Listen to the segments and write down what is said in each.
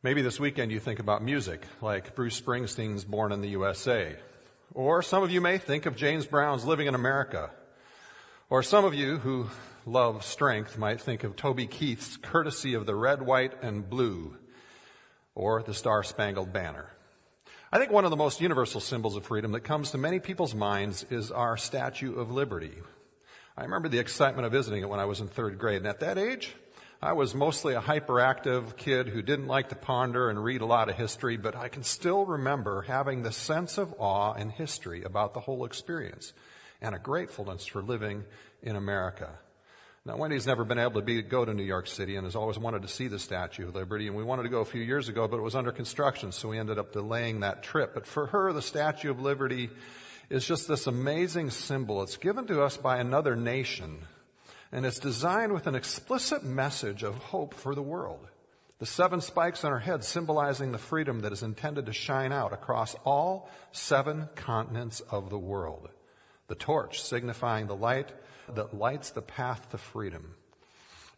Maybe this weekend you think about music, like Bruce Springsteen's Born in the USA. Or some of you may think of James Brown's Living in America. Or some of you who love strength might think of Toby Keith's Courtesy of the Red, White, and Blue. Or the Star Spangled Banner. I think one of the most universal symbols of freedom that comes to many people's minds is our Statue of Liberty. I remember the excitement of visiting it when I was in third grade. And at that age, I was mostly a hyperactive kid who didn't like to ponder and read a lot of history, but I can still remember having the sense of awe and history about the whole experience and a gratefulness for living in America. Now, Wendy's never been able to be, go to New York City and has always wanted to see the Statue of Liberty, and we wanted to go a few years ago, but it was under construction, so we ended up delaying that trip. But for her, the Statue of Liberty is just this amazing symbol. It's given to us by another nation and it's designed with an explicit message of hope for the world. The seven spikes on her head symbolizing the freedom that is intended to shine out across all seven continents of the world. The torch signifying the light that lights the path to freedom.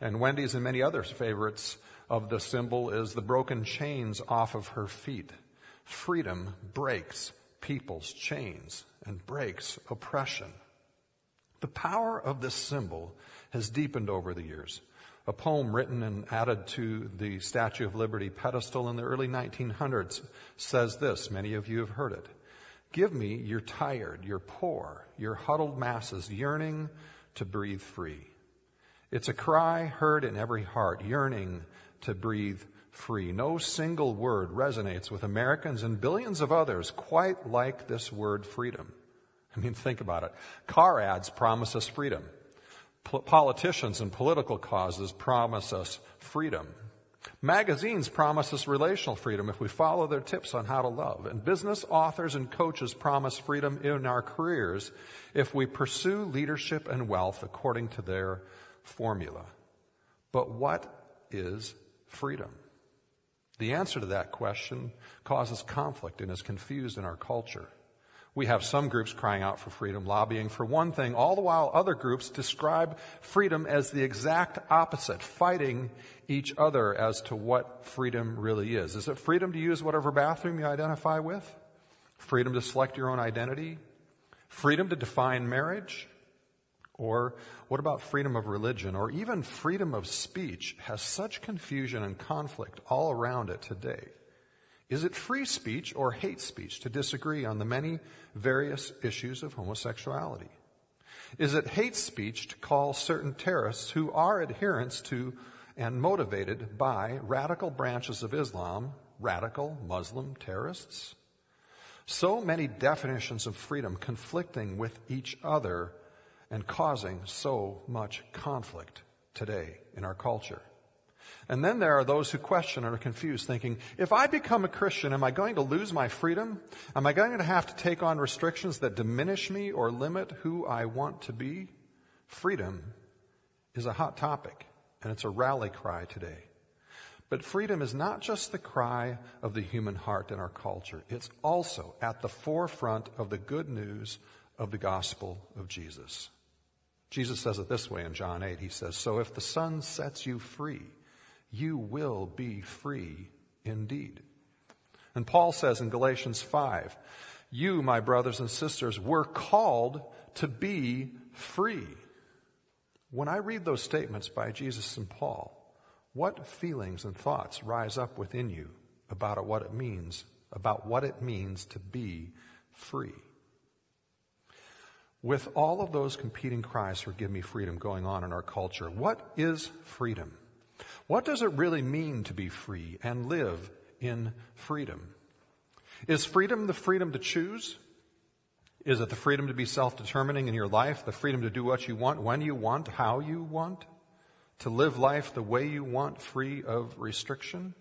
And Wendy's and many others' favorites of the symbol is the broken chains off of her feet. Freedom breaks people's chains and breaks oppression. The power of this symbol has deepened over the years. A poem written and added to the Statue of Liberty pedestal in the early 1900s says this. Many of you have heard it. Give me your tired, your poor, your huddled masses yearning to breathe free. It's a cry heard in every heart, yearning to breathe free. No single word resonates with Americans and billions of others quite like this word freedom. I mean, think about it. Car ads promise us freedom politicians and political causes promise us freedom. Magazines promise us relational freedom if we follow their tips on how to love. And business authors and coaches promise freedom in our careers if we pursue leadership and wealth according to their formula. But what is freedom? The answer to that question causes conflict and is confused in our culture. We have some groups crying out for freedom, lobbying for one thing, all the while other groups describe freedom as the exact opposite, fighting each other as to what freedom really is. Is it freedom to use whatever bathroom you identify with? Freedom to select your own identity? Freedom to define marriage? Or what about freedom of religion or even freedom of speech has such confusion and conflict all around it today? Is it free speech or hate speech to disagree on the many various issues of homosexuality? Is it hate speech to call certain terrorists who are adherents to and motivated by radical branches of Islam radical Muslim terrorists? So many definitions of freedom conflicting with each other and causing so much conflict today in our culture. And then there are those who question and are confused, thinking, if I become a Christian, am I going to lose my freedom? Am I going to have to take on restrictions that diminish me or limit who I want to be? Freedom is a hot topic, and it's a rally cry today. But freedom is not just the cry of the human heart in our culture. It's also at the forefront of the good news of the gospel of Jesus. Jesus says it this way in John 8. He says, So if the Son sets you free, you will be free indeed. And Paul says in Galatians 5, you, my brothers and sisters, were called to be free. When I read those statements by Jesus and Paul, what feelings and thoughts rise up within you about what it means, about what it means to be free? With all of those competing cries for give me freedom going on in our culture, what is freedom? What does it really mean to be free and live in freedom? Is freedom the freedom to choose? Is it the freedom to be self-determining in your life? The freedom to do what you want, when you want, how you want? To live life the way you want, free of restriction?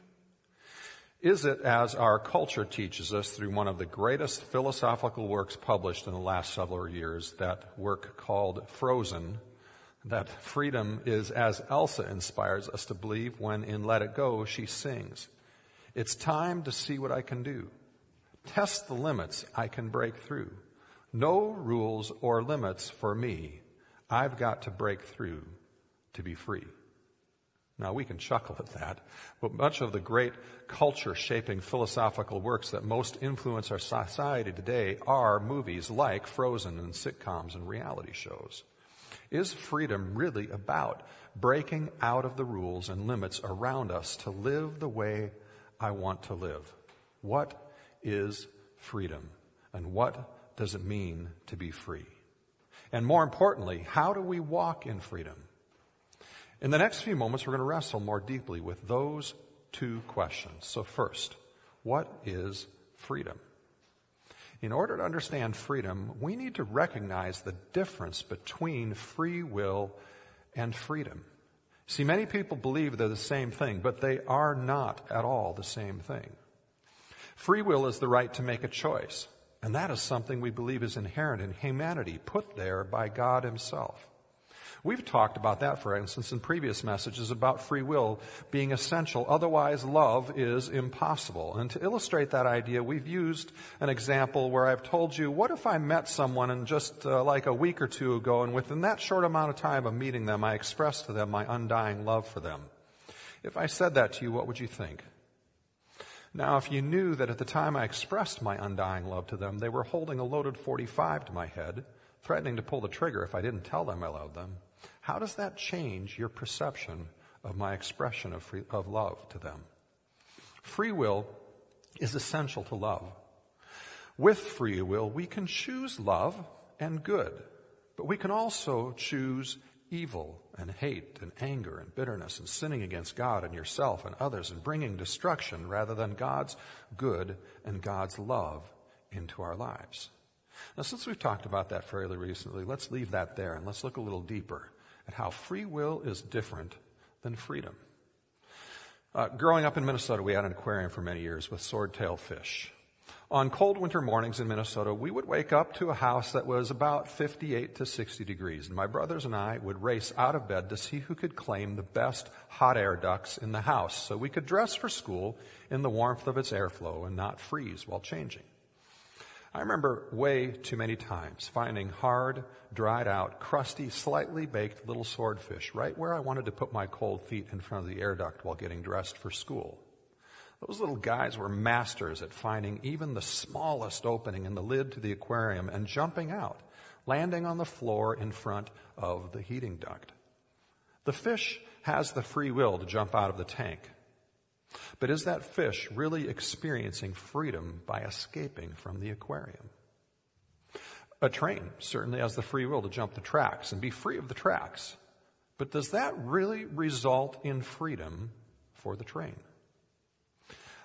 Is it, as our culture teaches us through one of the greatest philosophical works published in the last several years, that work called Frozen, that freedom is as Elsa inspires us to believe when in Let It Go she sings, It's time to see what I can do. Test the limits I can break through. No rules or limits for me. I've got to break through to be free. Now we can chuckle at that, but much of the great culture shaping philosophical works that most influence our society today are movies like Frozen and sitcoms and reality shows. Is freedom really about breaking out of the rules and limits around us to live the way I want to live? What is freedom? And what does it mean to be free? And more importantly, how do we walk in freedom? In the next few moments, we're going to wrestle more deeply with those two questions. So, first, what is freedom? In order to understand freedom, we need to recognize the difference between free will and freedom. See, many people believe they're the same thing, but they are not at all the same thing. Free will is the right to make a choice, and that is something we believe is inherent in humanity, put there by God Himself. We've talked about that, for instance, in previous messages about free will being essential. Otherwise, love is impossible. And to illustrate that idea, we've used an example where I've told you, what if I met someone and just uh, like a week or two ago, and within that short amount of time of meeting them, I expressed to them my undying love for them? If I said that to you, what would you think? Now, if you knew that at the time I expressed my undying love to them, they were holding a loaded 45 to my head, threatening to pull the trigger if I didn't tell them I loved them, how does that change your perception of my expression of, free, of love to them? Free will is essential to love. With free will, we can choose love and good, but we can also choose evil and hate and anger and bitterness and sinning against God and yourself and others and bringing destruction rather than God's good and God's love into our lives. Now, since we've talked about that fairly recently, let's leave that there and let's look a little deeper at how free will is different than freedom. Uh, growing up in Minnesota, we had an aquarium for many years with swordtail fish. On cold winter mornings in Minnesota, we would wake up to a house that was about 58 to 60 degrees, and my brothers and I would race out of bed to see who could claim the best hot air ducts in the house so we could dress for school in the warmth of its airflow and not freeze while changing. I remember way too many times finding hard, dried out, crusty, slightly baked little swordfish right where I wanted to put my cold feet in front of the air duct while getting dressed for school. Those little guys were masters at finding even the smallest opening in the lid to the aquarium and jumping out, landing on the floor in front of the heating duct. The fish has the free will to jump out of the tank. But is that fish really experiencing freedom by escaping from the aquarium? A train certainly has the free will to jump the tracks and be free of the tracks. But does that really result in freedom for the train?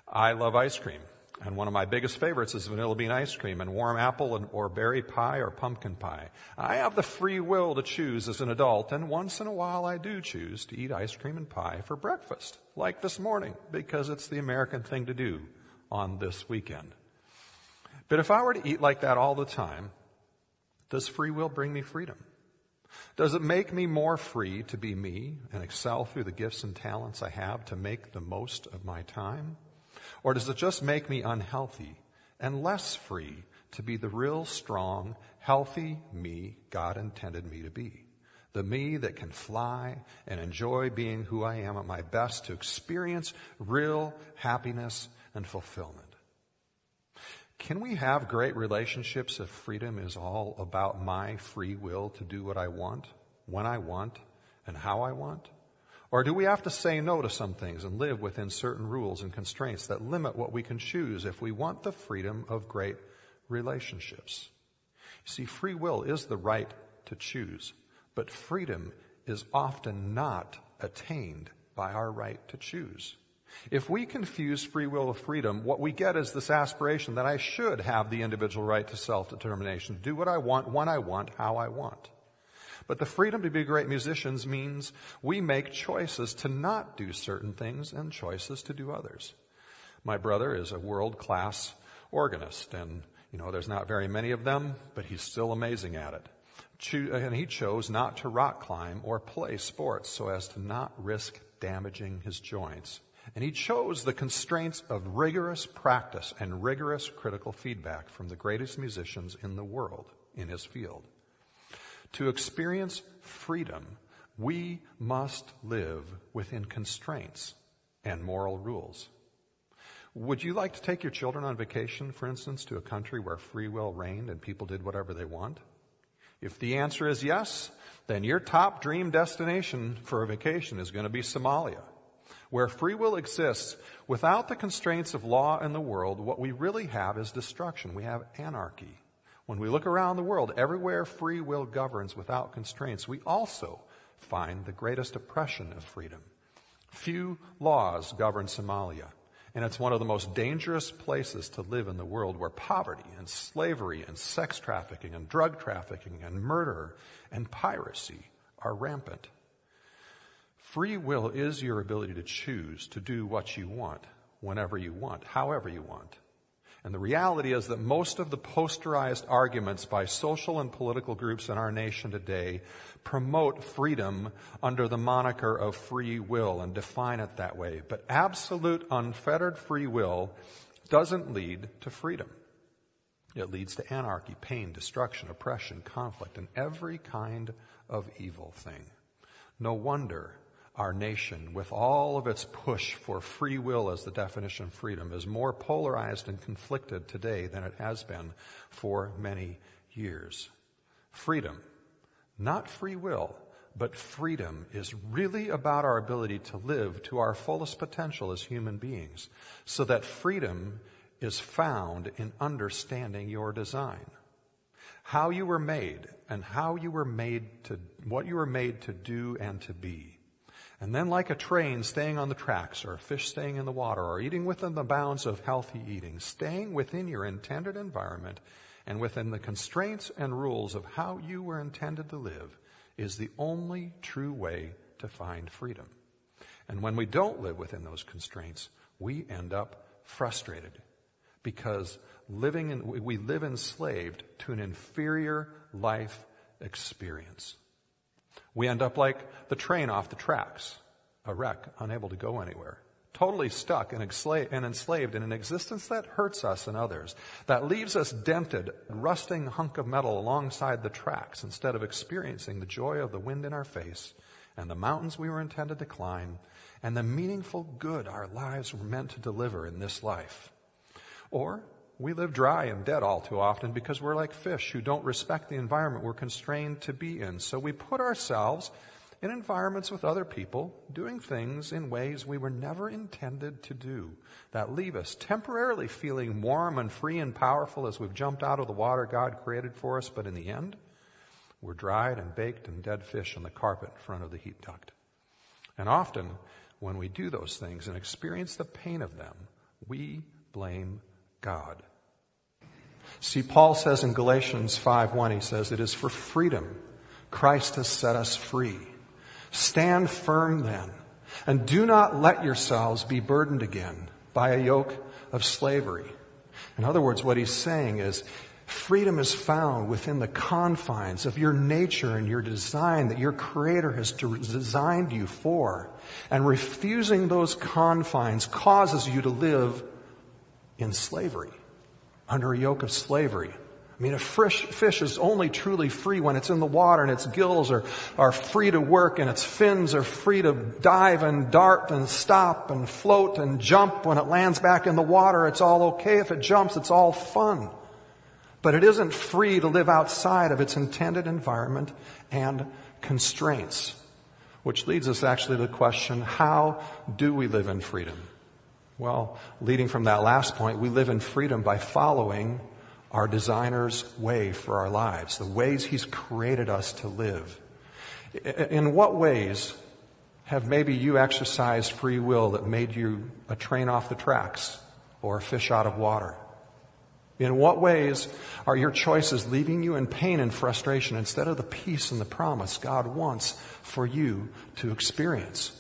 I love ice cream. And one of my biggest favorites is vanilla bean ice cream and warm apple and, or berry pie or pumpkin pie. I have the free will to choose as an adult, and once in a while I do choose to eat ice cream and pie for breakfast, like this morning, because it's the American thing to do on this weekend. But if I were to eat like that all the time, does free will bring me freedom? Does it make me more free to be me and excel through the gifts and talents I have to make the most of my time? Or does it just make me unhealthy and less free to be the real strong, healthy me God intended me to be? The me that can fly and enjoy being who I am at my best to experience real happiness and fulfillment. Can we have great relationships if freedom is all about my free will to do what I want, when I want, and how I want? Or do we have to say no to some things and live within certain rules and constraints that limit what we can choose if we want the freedom of great relationships? You see, free will is the right to choose, but freedom is often not attained by our right to choose. If we confuse free will with freedom, what we get is this aspiration that I should have the individual right to self-determination, do what I want, when I want, how I want. But the freedom to be great musicians means we make choices to not do certain things and choices to do others. My brother is a world class organist, and you know, there's not very many of them, but he's still amazing at it. And he chose not to rock climb or play sports so as to not risk damaging his joints. And he chose the constraints of rigorous practice and rigorous critical feedback from the greatest musicians in the world in his field. To experience freedom, we must live within constraints and moral rules. Would you like to take your children on vacation, for instance, to a country where free will reigned and people did whatever they want? If the answer is yes, then your top dream destination for a vacation is going to be Somalia. Where free will exists, without the constraints of law and the world, what we really have is destruction. We have anarchy. When we look around the world, everywhere free will governs without constraints, we also find the greatest oppression of freedom. Few laws govern Somalia. And it's one of the most dangerous places to live in the world where poverty and slavery and sex trafficking and drug trafficking and murder and piracy are rampant. Free will is your ability to choose to do what you want, whenever you want, however you want. And the reality is that most of the posterized arguments by social and political groups in our nation today promote freedom under the moniker of free will and define it that way. But absolute unfettered free will doesn't lead to freedom. It leads to anarchy, pain, destruction, oppression, conflict, and every kind of evil thing. No wonder our nation, with all of its push for free will as the definition of freedom, is more polarized and conflicted today than it has been for many years. Freedom, not free will, but freedom is really about our ability to live to our fullest potential as human beings, so that freedom is found in understanding your design. How you were made and how you were made to, what you were made to do and to be and then, like a train staying on the tracks, or a fish staying in the water, or eating within the bounds of healthy eating, staying within your intended environment and within the constraints and rules of how you were intended to live is the only true way to find freedom. And when we don't live within those constraints, we end up frustrated because living in, we live enslaved to an inferior life experience. We end up like the train off the tracks, a wreck, unable to go anywhere. Totally stuck and enslaved in an existence that hurts us and others, that leaves us dented, rusting hunk of metal alongside the tracks instead of experiencing the joy of the wind in our face and the mountains we were intended to climb and the meaningful good our lives were meant to deliver in this life. Or we live dry and dead all too often because we're like fish who don't respect the environment we're constrained to be in. So we put ourselves in environments with other people, doing things in ways we were never intended to do that leave us temporarily feeling warm and free and powerful as we've jumped out of the water God created for us, but in the end, we're dried and baked and dead fish on the carpet in front of the heat duct. And often, when we do those things and experience the pain of them, we blame God. See, Paul says in Galatians 5:1, he says, It is for freedom Christ has set us free. Stand firm then, and do not let yourselves be burdened again by a yoke of slavery. In other words, what he's saying is, freedom is found within the confines of your nature and your design that your Creator has designed you for. And refusing those confines causes you to live in slavery, under a yoke of slavery. I mean, a fish, fish is only truly free when it's in the water and its gills are, are free to work and its fins are free to dive and dart and stop and float and jump. When it lands back in the water, it's all okay. If it jumps, it's all fun. But it isn't free to live outside of its intended environment and constraints. Which leads us actually to the question, how do we live in freedom? Well, leading from that last point, we live in freedom by following our designer's way for our lives, the ways he's created us to live. In what ways have maybe you exercised free will that made you a train off the tracks or a fish out of water? In what ways are your choices leaving you in pain and frustration instead of the peace and the promise God wants for you to experience?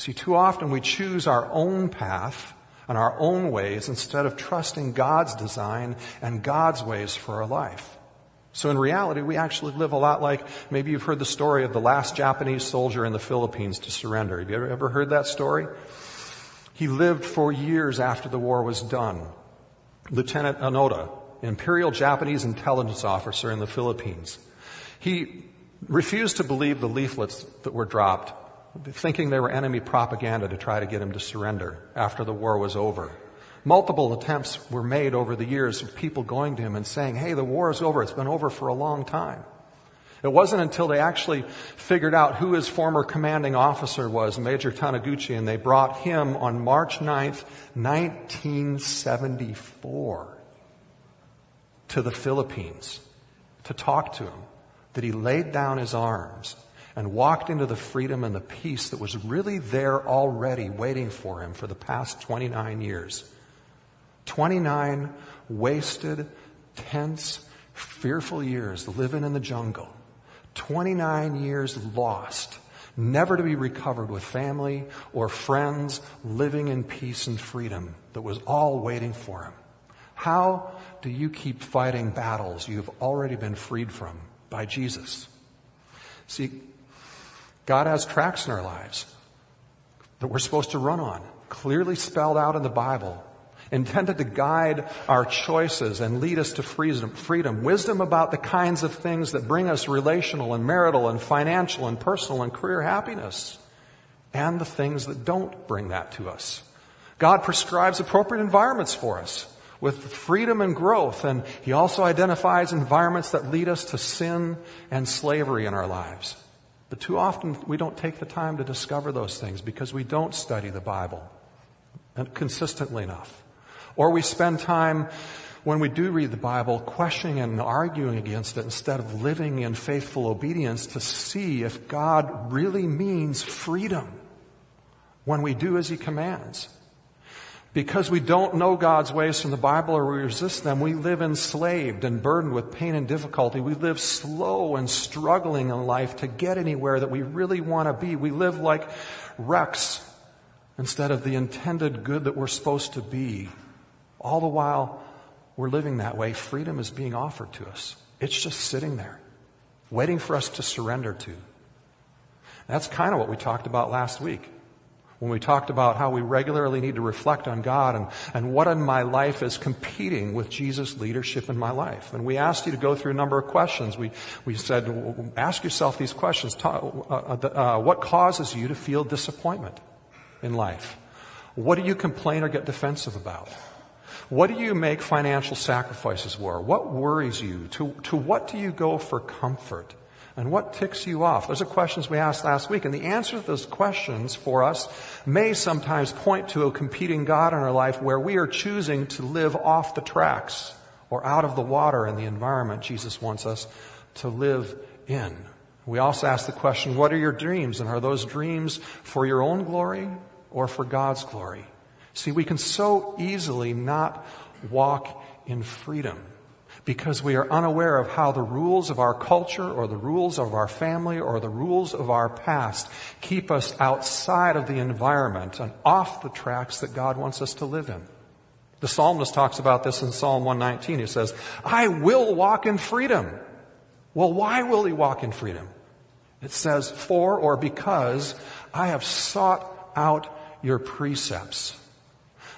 See, too often we choose our own path, and our own ways instead of trusting God's design and God's ways for our life. So in reality, we actually live a lot like maybe you've heard the story of the last Japanese soldier in the Philippines to surrender. Have you ever heard that story? He lived for years after the war was done. Lieutenant Onoda, Imperial Japanese intelligence officer in the Philippines. He refused to believe the leaflets that were dropped, thinking they were enemy propaganda to try to get him to surrender after the war was over. Multiple attempts were made over the years of people going to him and saying, hey, the war is over. It's been over for a long time. It wasn't until they actually figured out who his former commanding officer was, Major Taniguchi, and they brought him on March 9th, 1974 to the Philippines to talk to him that he laid down his arms and walked into the freedom and the peace that was really there already waiting for him for the past 29 years. 29 wasted, tense, fearful years living in the jungle. 29 years lost, never to be recovered with family or friends, living in peace and freedom that was all waiting for him. How do you keep fighting battles you've already been freed from by Jesus? See, God has tracks in our lives that we're supposed to run on, clearly spelled out in the Bible, intended to guide our choices and lead us to freedom, freedom, wisdom about the kinds of things that bring us relational and marital and financial and personal and career happiness, and the things that don't bring that to us. God prescribes appropriate environments for us with freedom and growth. And he also identifies environments that lead us to sin and slavery in our lives. But too often we don't take the time to discover those things because we don't study the Bible consistently enough. Or we spend time when we do read the Bible questioning and arguing against it instead of living in faithful obedience to see if God really means freedom when we do as he commands. Because we don't know God's ways from the Bible or we resist them, we live enslaved and burdened with pain and difficulty. We live slow and struggling in life to get anywhere that we really want to be. We live like wrecks instead of the intended good that we're supposed to be. All the while we're living that way, freedom is being offered to us. It's just sitting there, waiting for us to surrender to. That's kind of what we talked about last week when we talked about how we regularly need to reflect on God and, and what in my life is competing with Jesus' leadership in my life. And we asked you to go through a number of questions. We, we said, ask yourself these questions. Uh, uh, uh, what causes you to feel disappointment in life? What do you complain or get defensive about? What do you make financial sacrifices for? What worries you? To, to what do you go for comfort? And what ticks you off? Those are questions we asked last week. And the answer to those questions for us may sometimes point to a competing God in our life where we are choosing to live off the tracks or out of the water in the environment Jesus wants us to live in. We also ask the question, what are your dreams? And are those dreams for your own glory or for God's glory? See, we can so easily not walk in freedom because we are unaware of how the rules of our culture or the rules of our family or the rules of our past keep us outside of the environment and off the tracks that God wants us to live in. The psalmist talks about this in Psalm 119. He says, I will walk in freedom. Well, why will he walk in freedom? It says, for or because I have sought out your precepts.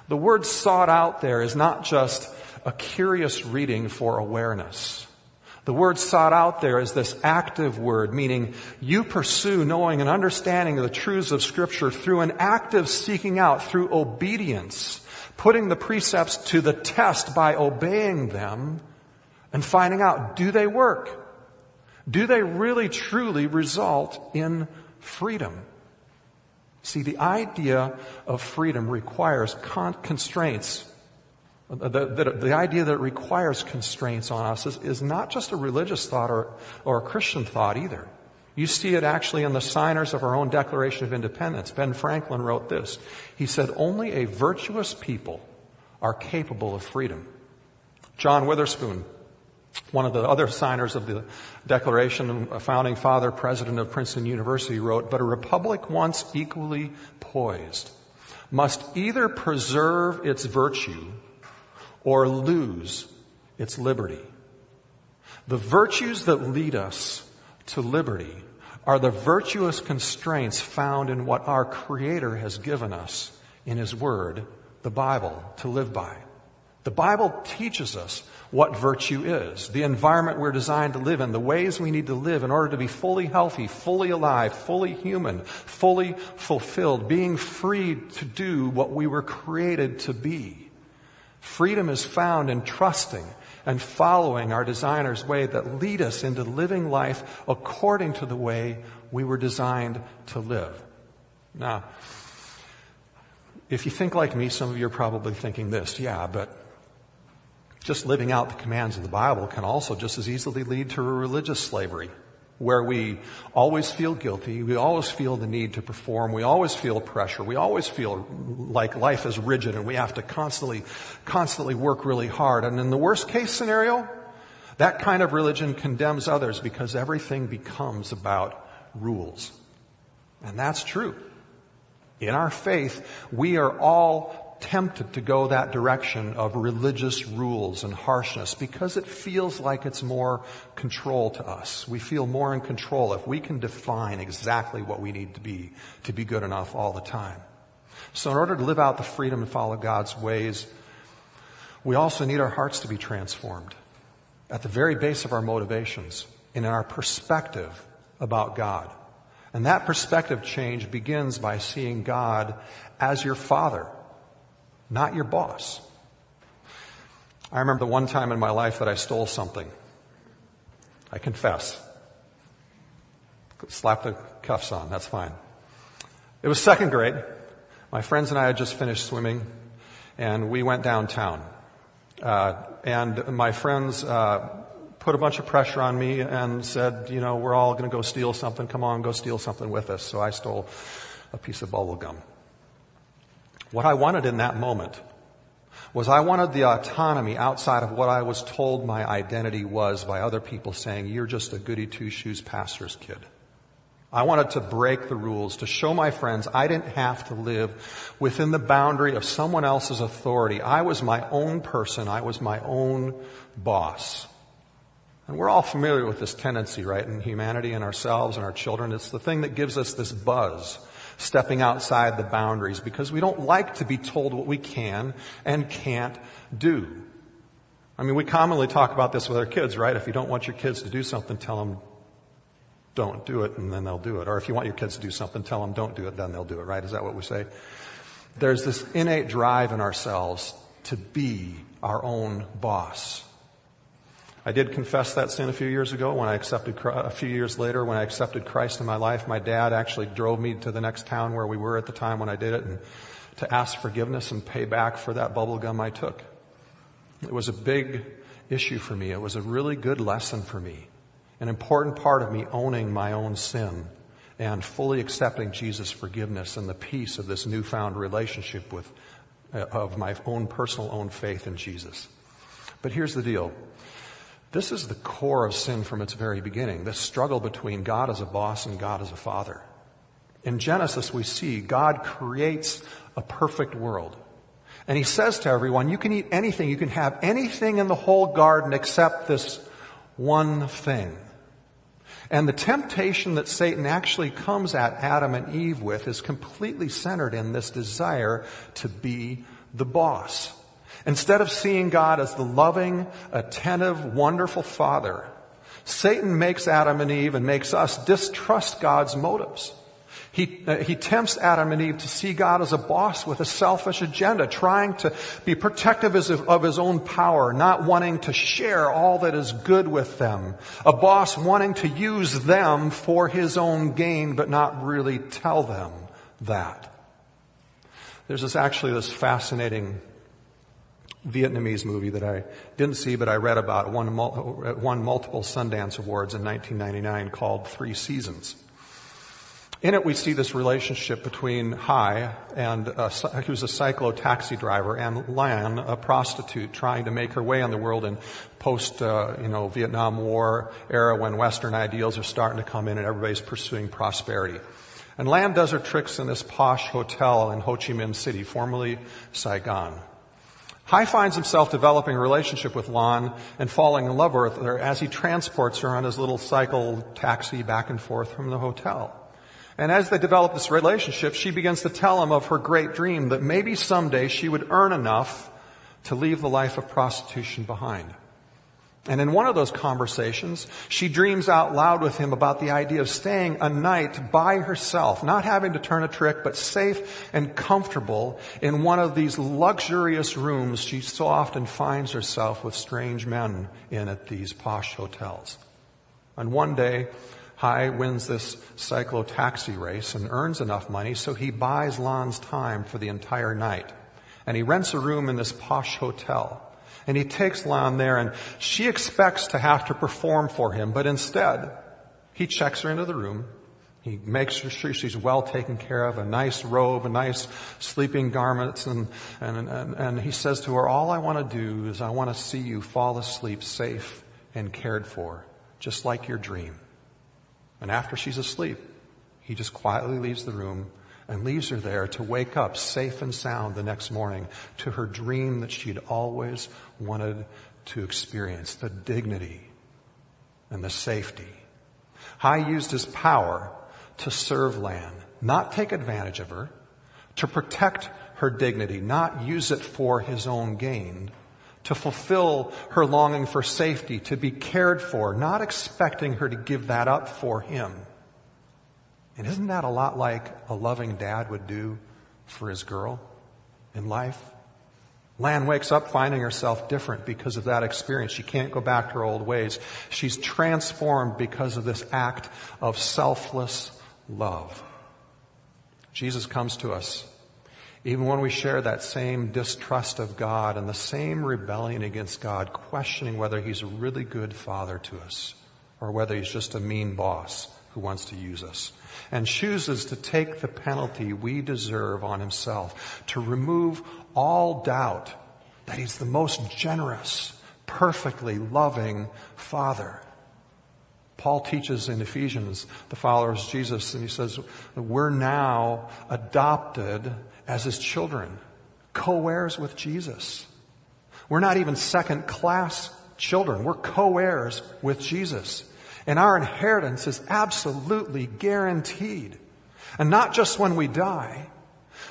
The word sought out there is not just a curious reading for awareness. The word sought out there is this active word, meaning you pursue knowing and understanding of the truths of scripture through an active seeking out, through obedience, putting the precepts to the test by obeying them and finding out, do they work? Do they really truly result in freedom? See, the idea of freedom requires con- constraints the, the, the, idea that it requires constraints on us is, is not just a religious thought or, or a Christian thought either. You see it actually in the signers of our own Declaration of Independence. Ben Franklin wrote this. He said, Only a virtuous people are capable of freedom. John Witherspoon, one of the other signers of the Declaration, a founding father, president of Princeton University, wrote, But a republic once equally poised must either preserve its virtue or lose its liberty. The virtues that lead us to liberty are the virtuous constraints found in what our Creator has given us in His Word, the Bible, to live by. The Bible teaches us what virtue is, the environment we're designed to live in, the ways we need to live in order to be fully healthy, fully alive, fully human, fully fulfilled, being free to do what we were created to be. Freedom is found in trusting and following our designer's way that lead us into living life according to the way we were designed to live. Now, if you think like me, some of you are probably thinking this, yeah, but just living out the commands of the Bible can also just as easily lead to religious slavery where we always feel guilty, we always feel the need to perform, we always feel pressure, we always feel like life is rigid and we have to constantly, constantly work really hard. And in the worst case scenario, that kind of religion condemns others because everything becomes about rules. And that's true. In our faith, we are all tempted to go that direction of religious rules and harshness because it feels like it's more control to us. We feel more in control if we can define exactly what we need to be to be good enough all the time. So in order to live out the freedom and follow God's ways, we also need our hearts to be transformed at the very base of our motivations and in our perspective about God. And that perspective change begins by seeing God as your Father not your boss. I remember the one time in my life that I stole something. I confess. Slap the cuffs on, that's fine. It was second grade. My friends and I had just finished swimming, and we went downtown. Uh, and my friends uh, put a bunch of pressure on me and said, you know, we're all going to go steal something. Come on, go steal something with us. So I stole a piece of bubble gum. What I wanted in that moment was I wanted the autonomy outside of what I was told my identity was by other people saying, you're just a goody two shoes pastor's kid. I wanted to break the rules, to show my friends I didn't have to live within the boundary of someone else's authority. I was my own person. I was my own boss. And we're all familiar with this tendency, right, in humanity and ourselves and our children. It's the thing that gives us this buzz stepping outside the boundaries because we don't like to be told what we can and can't do. I mean, we commonly talk about this with our kids, right? If you don't want your kids to do something, tell them don't do it and then they'll do it. Or if you want your kids to do something, tell them don't do it, then they'll do it, right? Is that what we say? There's this innate drive in ourselves to be our own boss. I did confess that sin a few years ago when I accepted, a few years later when I accepted Christ in my life. My dad actually drove me to the next town where we were at the time when I did it and to ask forgiveness and pay back for that bubble gum I took. It was a big issue for me. It was a really good lesson for me. An important part of me owning my own sin and fully accepting Jesus' forgiveness and the peace of this newfound relationship with, uh, of my own personal own faith in Jesus. But here's the deal. This is the core of sin from its very beginning, this struggle between God as a boss and God as a father. In Genesis, we see God creates a perfect world. And he says to everyone, you can eat anything, you can have anything in the whole garden except this one thing. And the temptation that Satan actually comes at Adam and Eve with is completely centered in this desire to be the boss. Instead of seeing God as the loving, attentive, wonderful Father, Satan makes Adam and Eve and makes us distrust God's motives. He, uh, he tempts Adam and Eve to see God as a boss with a selfish agenda, trying to be protective of his own power, not wanting to share all that is good with them. A boss wanting to use them for his own gain, but not really tell them that. There's this actually this fascinating Vietnamese movie that I didn't see, but I read about. Won, won multiple Sundance Awards in 1999 called Three Seasons. In it, we see this relationship between Hai, and a, who's a cyclo taxi driver, and Lan, a prostitute, trying to make her way in the world in post, uh, you know, Vietnam War era when Western ideals are starting to come in and everybody's pursuing prosperity. And Lan does her tricks in this posh hotel in Ho Chi Minh City, formerly Saigon. Hai finds himself developing a relationship with Lan and falling in love with her as he transports her on his little cycle taxi back and forth from the hotel. And as they develop this relationship, she begins to tell him of her great dream that maybe someday she would earn enough to leave the life of prostitution behind. And in one of those conversations, she dreams out loud with him about the idea of staying a night by herself, not having to turn a trick, but safe and comfortable in one of these luxurious rooms she so often finds herself with strange men in at these posh hotels. And one day, Hai wins this cyclo taxi race and earns enough money so he buys Lan's time for the entire night. And he rents a room in this posh hotel. And he takes Lan there and she expects to have to perform for him, but instead, he checks her into the room. He makes sure she's well taken care of, a nice robe, a nice sleeping garments, and, and, and, and he says to her, all I want to do is I want to see you fall asleep safe and cared for, just like your dream. And after she's asleep, he just quietly leaves the room and leaves her there to wake up safe and sound the next morning to her dream that she'd always wanted to experience the dignity and the safety. Hai used his power to serve Lan, not take advantage of her, to protect her dignity, not use it for his own gain, to fulfill her longing for safety, to be cared for, not expecting her to give that up for him. And isn't that a lot like a loving dad would do for his girl in life? Lan wakes up finding herself different because of that experience. She can't go back to her old ways. She's transformed because of this act of selfless love. Jesus comes to us even when we share that same distrust of God and the same rebellion against God, questioning whether He's a really good father to us or whether He's just a mean boss who wants to use us and chooses to take the penalty we deserve on Himself to remove all doubt that He's the most generous, perfectly loving Father. Paul teaches in Ephesians, the followers of Jesus, and he says, we're now adopted as his children, co-heirs with Jesus. We're not even second class children. We're co-heirs with Jesus. And our inheritance is absolutely guaranteed. And not just when we die,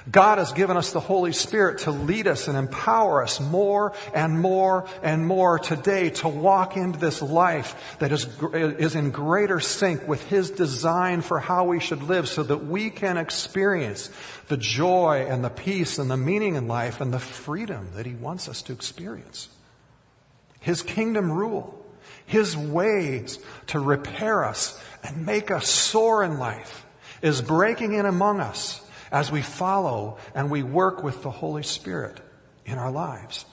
God has given us the Holy Spirit to lead us and empower us more and more and more today to walk into this life that is, is in greater sync with His design for how we should live so that we can experience the joy and the peace and the meaning in life and the freedom that He wants us to experience. His kingdom rule, His ways to repair us and make us soar in life is breaking in among us as we follow and we work with the Holy Spirit in our lives.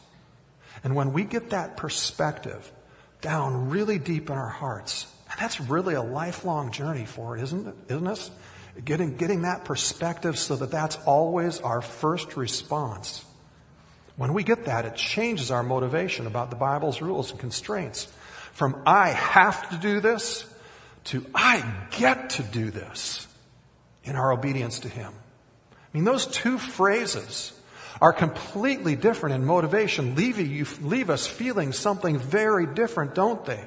And when we get that perspective down really deep in our hearts, and that's really a lifelong journey for isn't it? Isn't it? Getting, getting that perspective so that that's always our first response. When we get that, it changes our motivation about the Bible's rules and constraints. From I have to do this to I get to do this in our obedience to Him. I mean, those two phrases are completely different in motivation, leave, you, leave us feeling something very different, don't they?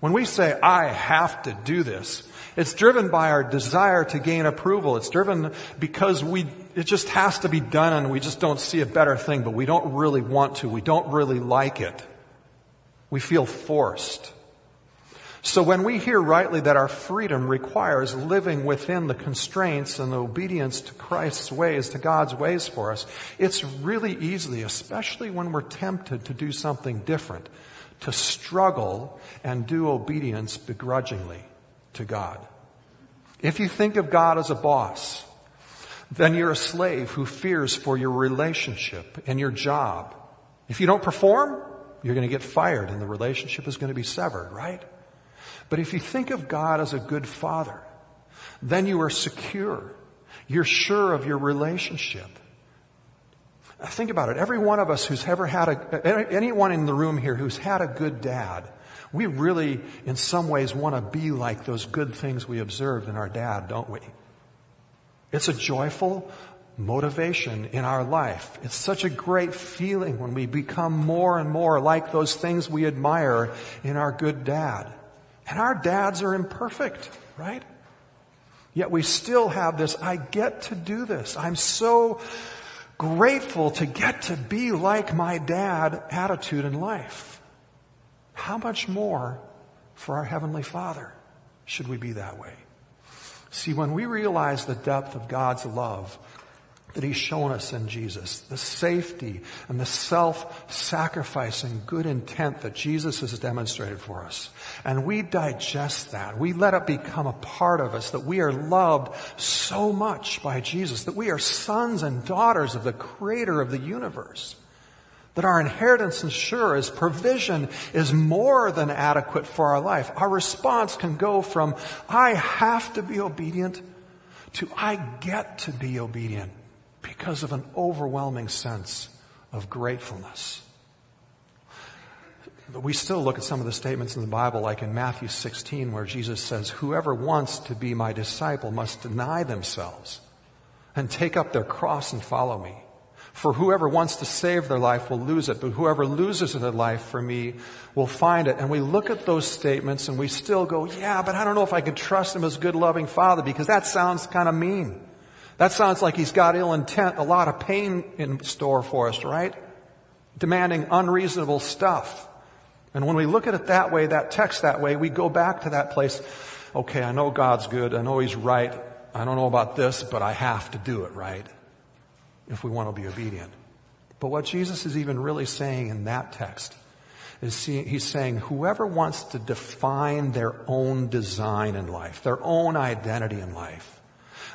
When we say, I have to do this, it's driven by our desire to gain approval. It's driven because we, it just has to be done and we just don't see a better thing, but we don't really want to. We don't really like it. We feel forced. So when we hear rightly that our freedom requires living within the constraints and the obedience to Christ's ways, to God's ways for us, it's really easy, especially when we're tempted to do something different, to struggle and do obedience begrudgingly to God. If you think of God as a boss, then you're a slave who fears for your relationship and your job. If you don't perform, you're going to get fired and the relationship is going to be severed, right? But if you think of God as a good father, then you are secure. You're sure of your relationship. Think about it. Every one of us who's ever had a, anyone in the room here who's had a good dad, we really, in some ways, want to be like those good things we observed in our dad, don't we? It's a joyful motivation in our life. It's such a great feeling when we become more and more like those things we admire in our good dad. And our dads are imperfect, right? Yet we still have this, I get to do this. I'm so grateful to get to be like my dad attitude in life. How much more for our Heavenly Father should we be that way? See, when we realize the depth of God's love, that He's shown us in Jesus, the safety and the self-sacrificing good intent that Jesus has demonstrated for us. And we digest that. We let it become a part of us that we are loved so much by Jesus, that we are sons and daughters of the creator of the universe. That our inheritance and sure His provision is more than adequate for our life. Our response can go from, I have to be obedient to I get to be obedient because of an overwhelming sense of gratefulness. But we still look at some of the statements in the Bible, like in Matthew 16, where Jesus says, Whoever wants to be my disciple must deny themselves and take up their cross and follow me. For whoever wants to save their life will lose it, but whoever loses their life for me will find it. And we look at those statements and we still go, yeah, but I don't know if I can trust him as good loving father because that sounds kind of mean. That sounds like he's got ill intent, a lot of pain in store for us, right? Demanding unreasonable stuff. And when we look at it that way, that text that way, we go back to that place. Okay, I know God's good. I know He's right. I don't know about this, but I have to do it, right? If we want to be obedient. But what Jesus is even really saying in that text is He's saying whoever wants to define their own design in life, their own identity in life,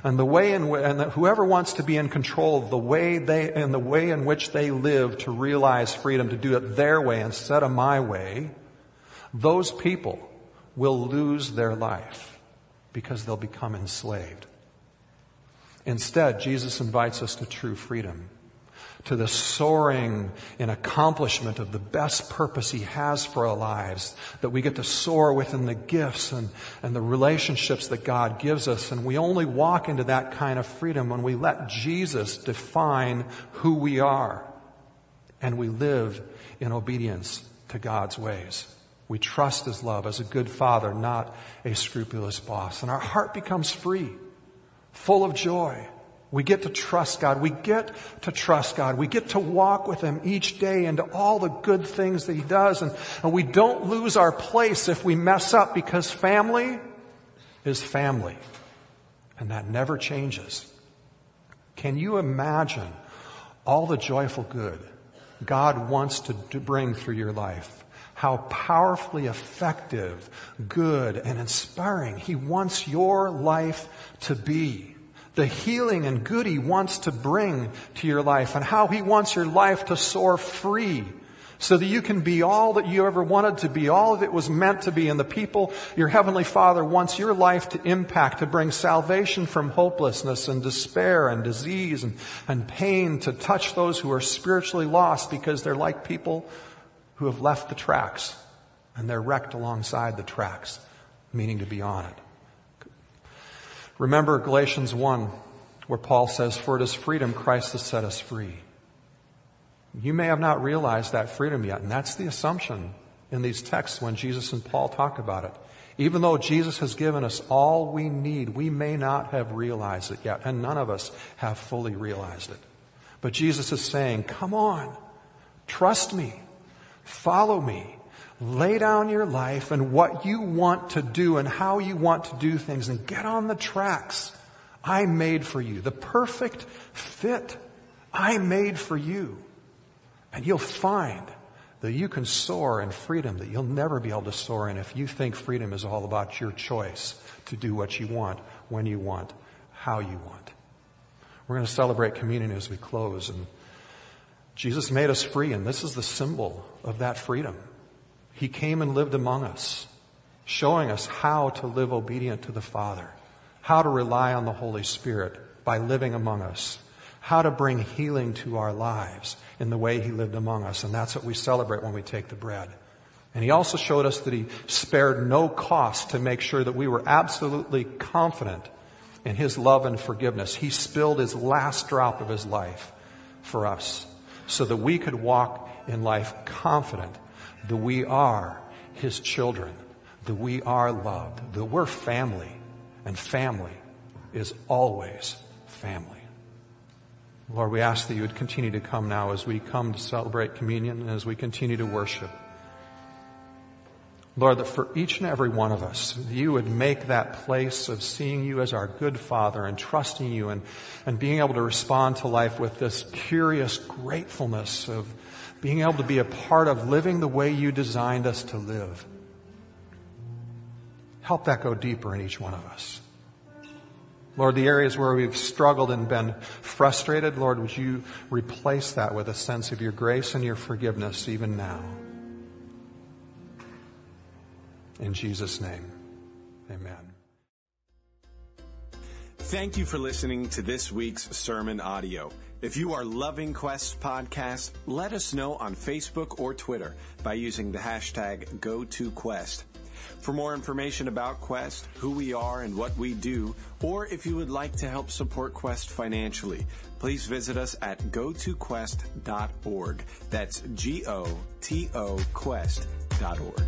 and the way in and whoever wants to be in control of the way they and the way in which they live to realize freedom to do it their way instead of my way those people will lose their life because they'll become enslaved. Instead jesus invites us to true freedom to the soaring in accomplishment of the best purpose He has for our lives, that we get to soar within the gifts and, and the relationships that God gives us. And we only walk into that kind of freedom when we let Jesus define who we are and we live in obedience to God's ways. We trust His love as a good father, not a scrupulous boss. And our heart becomes free, full of joy we get to trust God. We get to trust God. We get to walk with Him each day into all the good things that He does. And, and we don't lose our place if we mess up because family is family. And that never changes. Can you imagine all the joyful good God wants to bring through your life? How powerfully effective, good, and inspiring He wants your life to be the healing and good He wants to bring to your life and how He wants your life to soar free so that you can be all that you ever wanted to be, all that it was meant to be, and the people your Heavenly Father wants your life to impact, to bring salvation from hopelessness and despair and disease and, and pain, to touch those who are spiritually lost because they're like people who have left the tracks and they're wrecked alongside the tracks, meaning to be on it. Remember Galatians 1, where Paul says, For it is freedom Christ has set us free. You may have not realized that freedom yet, and that's the assumption in these texts when Jesus and Paul talk about it. Even though Jesus has given us all we need, we may not have realized it yet, and none of us have fully realized it. But Jesus is saying, Come on, trust me, follow me, Lay down your life and what you want to do and how you want to do things and get on the tracks I made for you. The perfect fit I made for you. And you'll find that you can soar in freedom that you'll never be able to soar in if you think freedom is all about your choice to do what you want, when you want, how you want. We're going to celebrate communion as we close. And Jesus made us free, and this is the symbol of that freedom. He came and lived among us, showing us how to live obedient to the Father, how to rely on the Holy Spirit by living among us, how to bring healing to our lives in the way He lived among us. And that's what we celebrate when we take the bread. And He also showed us that He spared no cost to make sure that we were absolutely confident in his love and forgiveness, he spilled his last drop of his life for us so that we could walk in life confident that we are his children, that we are loved, that we're family, and family is always family. Lord, we ask that you would continue to come now as we come to celebrate communion and as we continue to worship. Lord, that for each and every one of us, you would make that place of seeing you as our good Father and trusting you and, and being able to respond to life with this curious gratefulness of being able to be a part of living the way you designed us to live. Help that go deeper in each one of us. Lord, the areas where we've struggled and been frustrated, Lord, would you replace that with a sense of your grace and your forgiveness even now? In Jesus' name, amen. Thank you for listening to this week's sermon audio. If you are loving Quest podcast, let us know on Facebook or Twitter by using the hashtag GoToQuest. For more information about Quest, who we are and what we do, or if you would like to help support Quest financially, please visit us at gotoquest.org. That's G-O-T-O quest.org.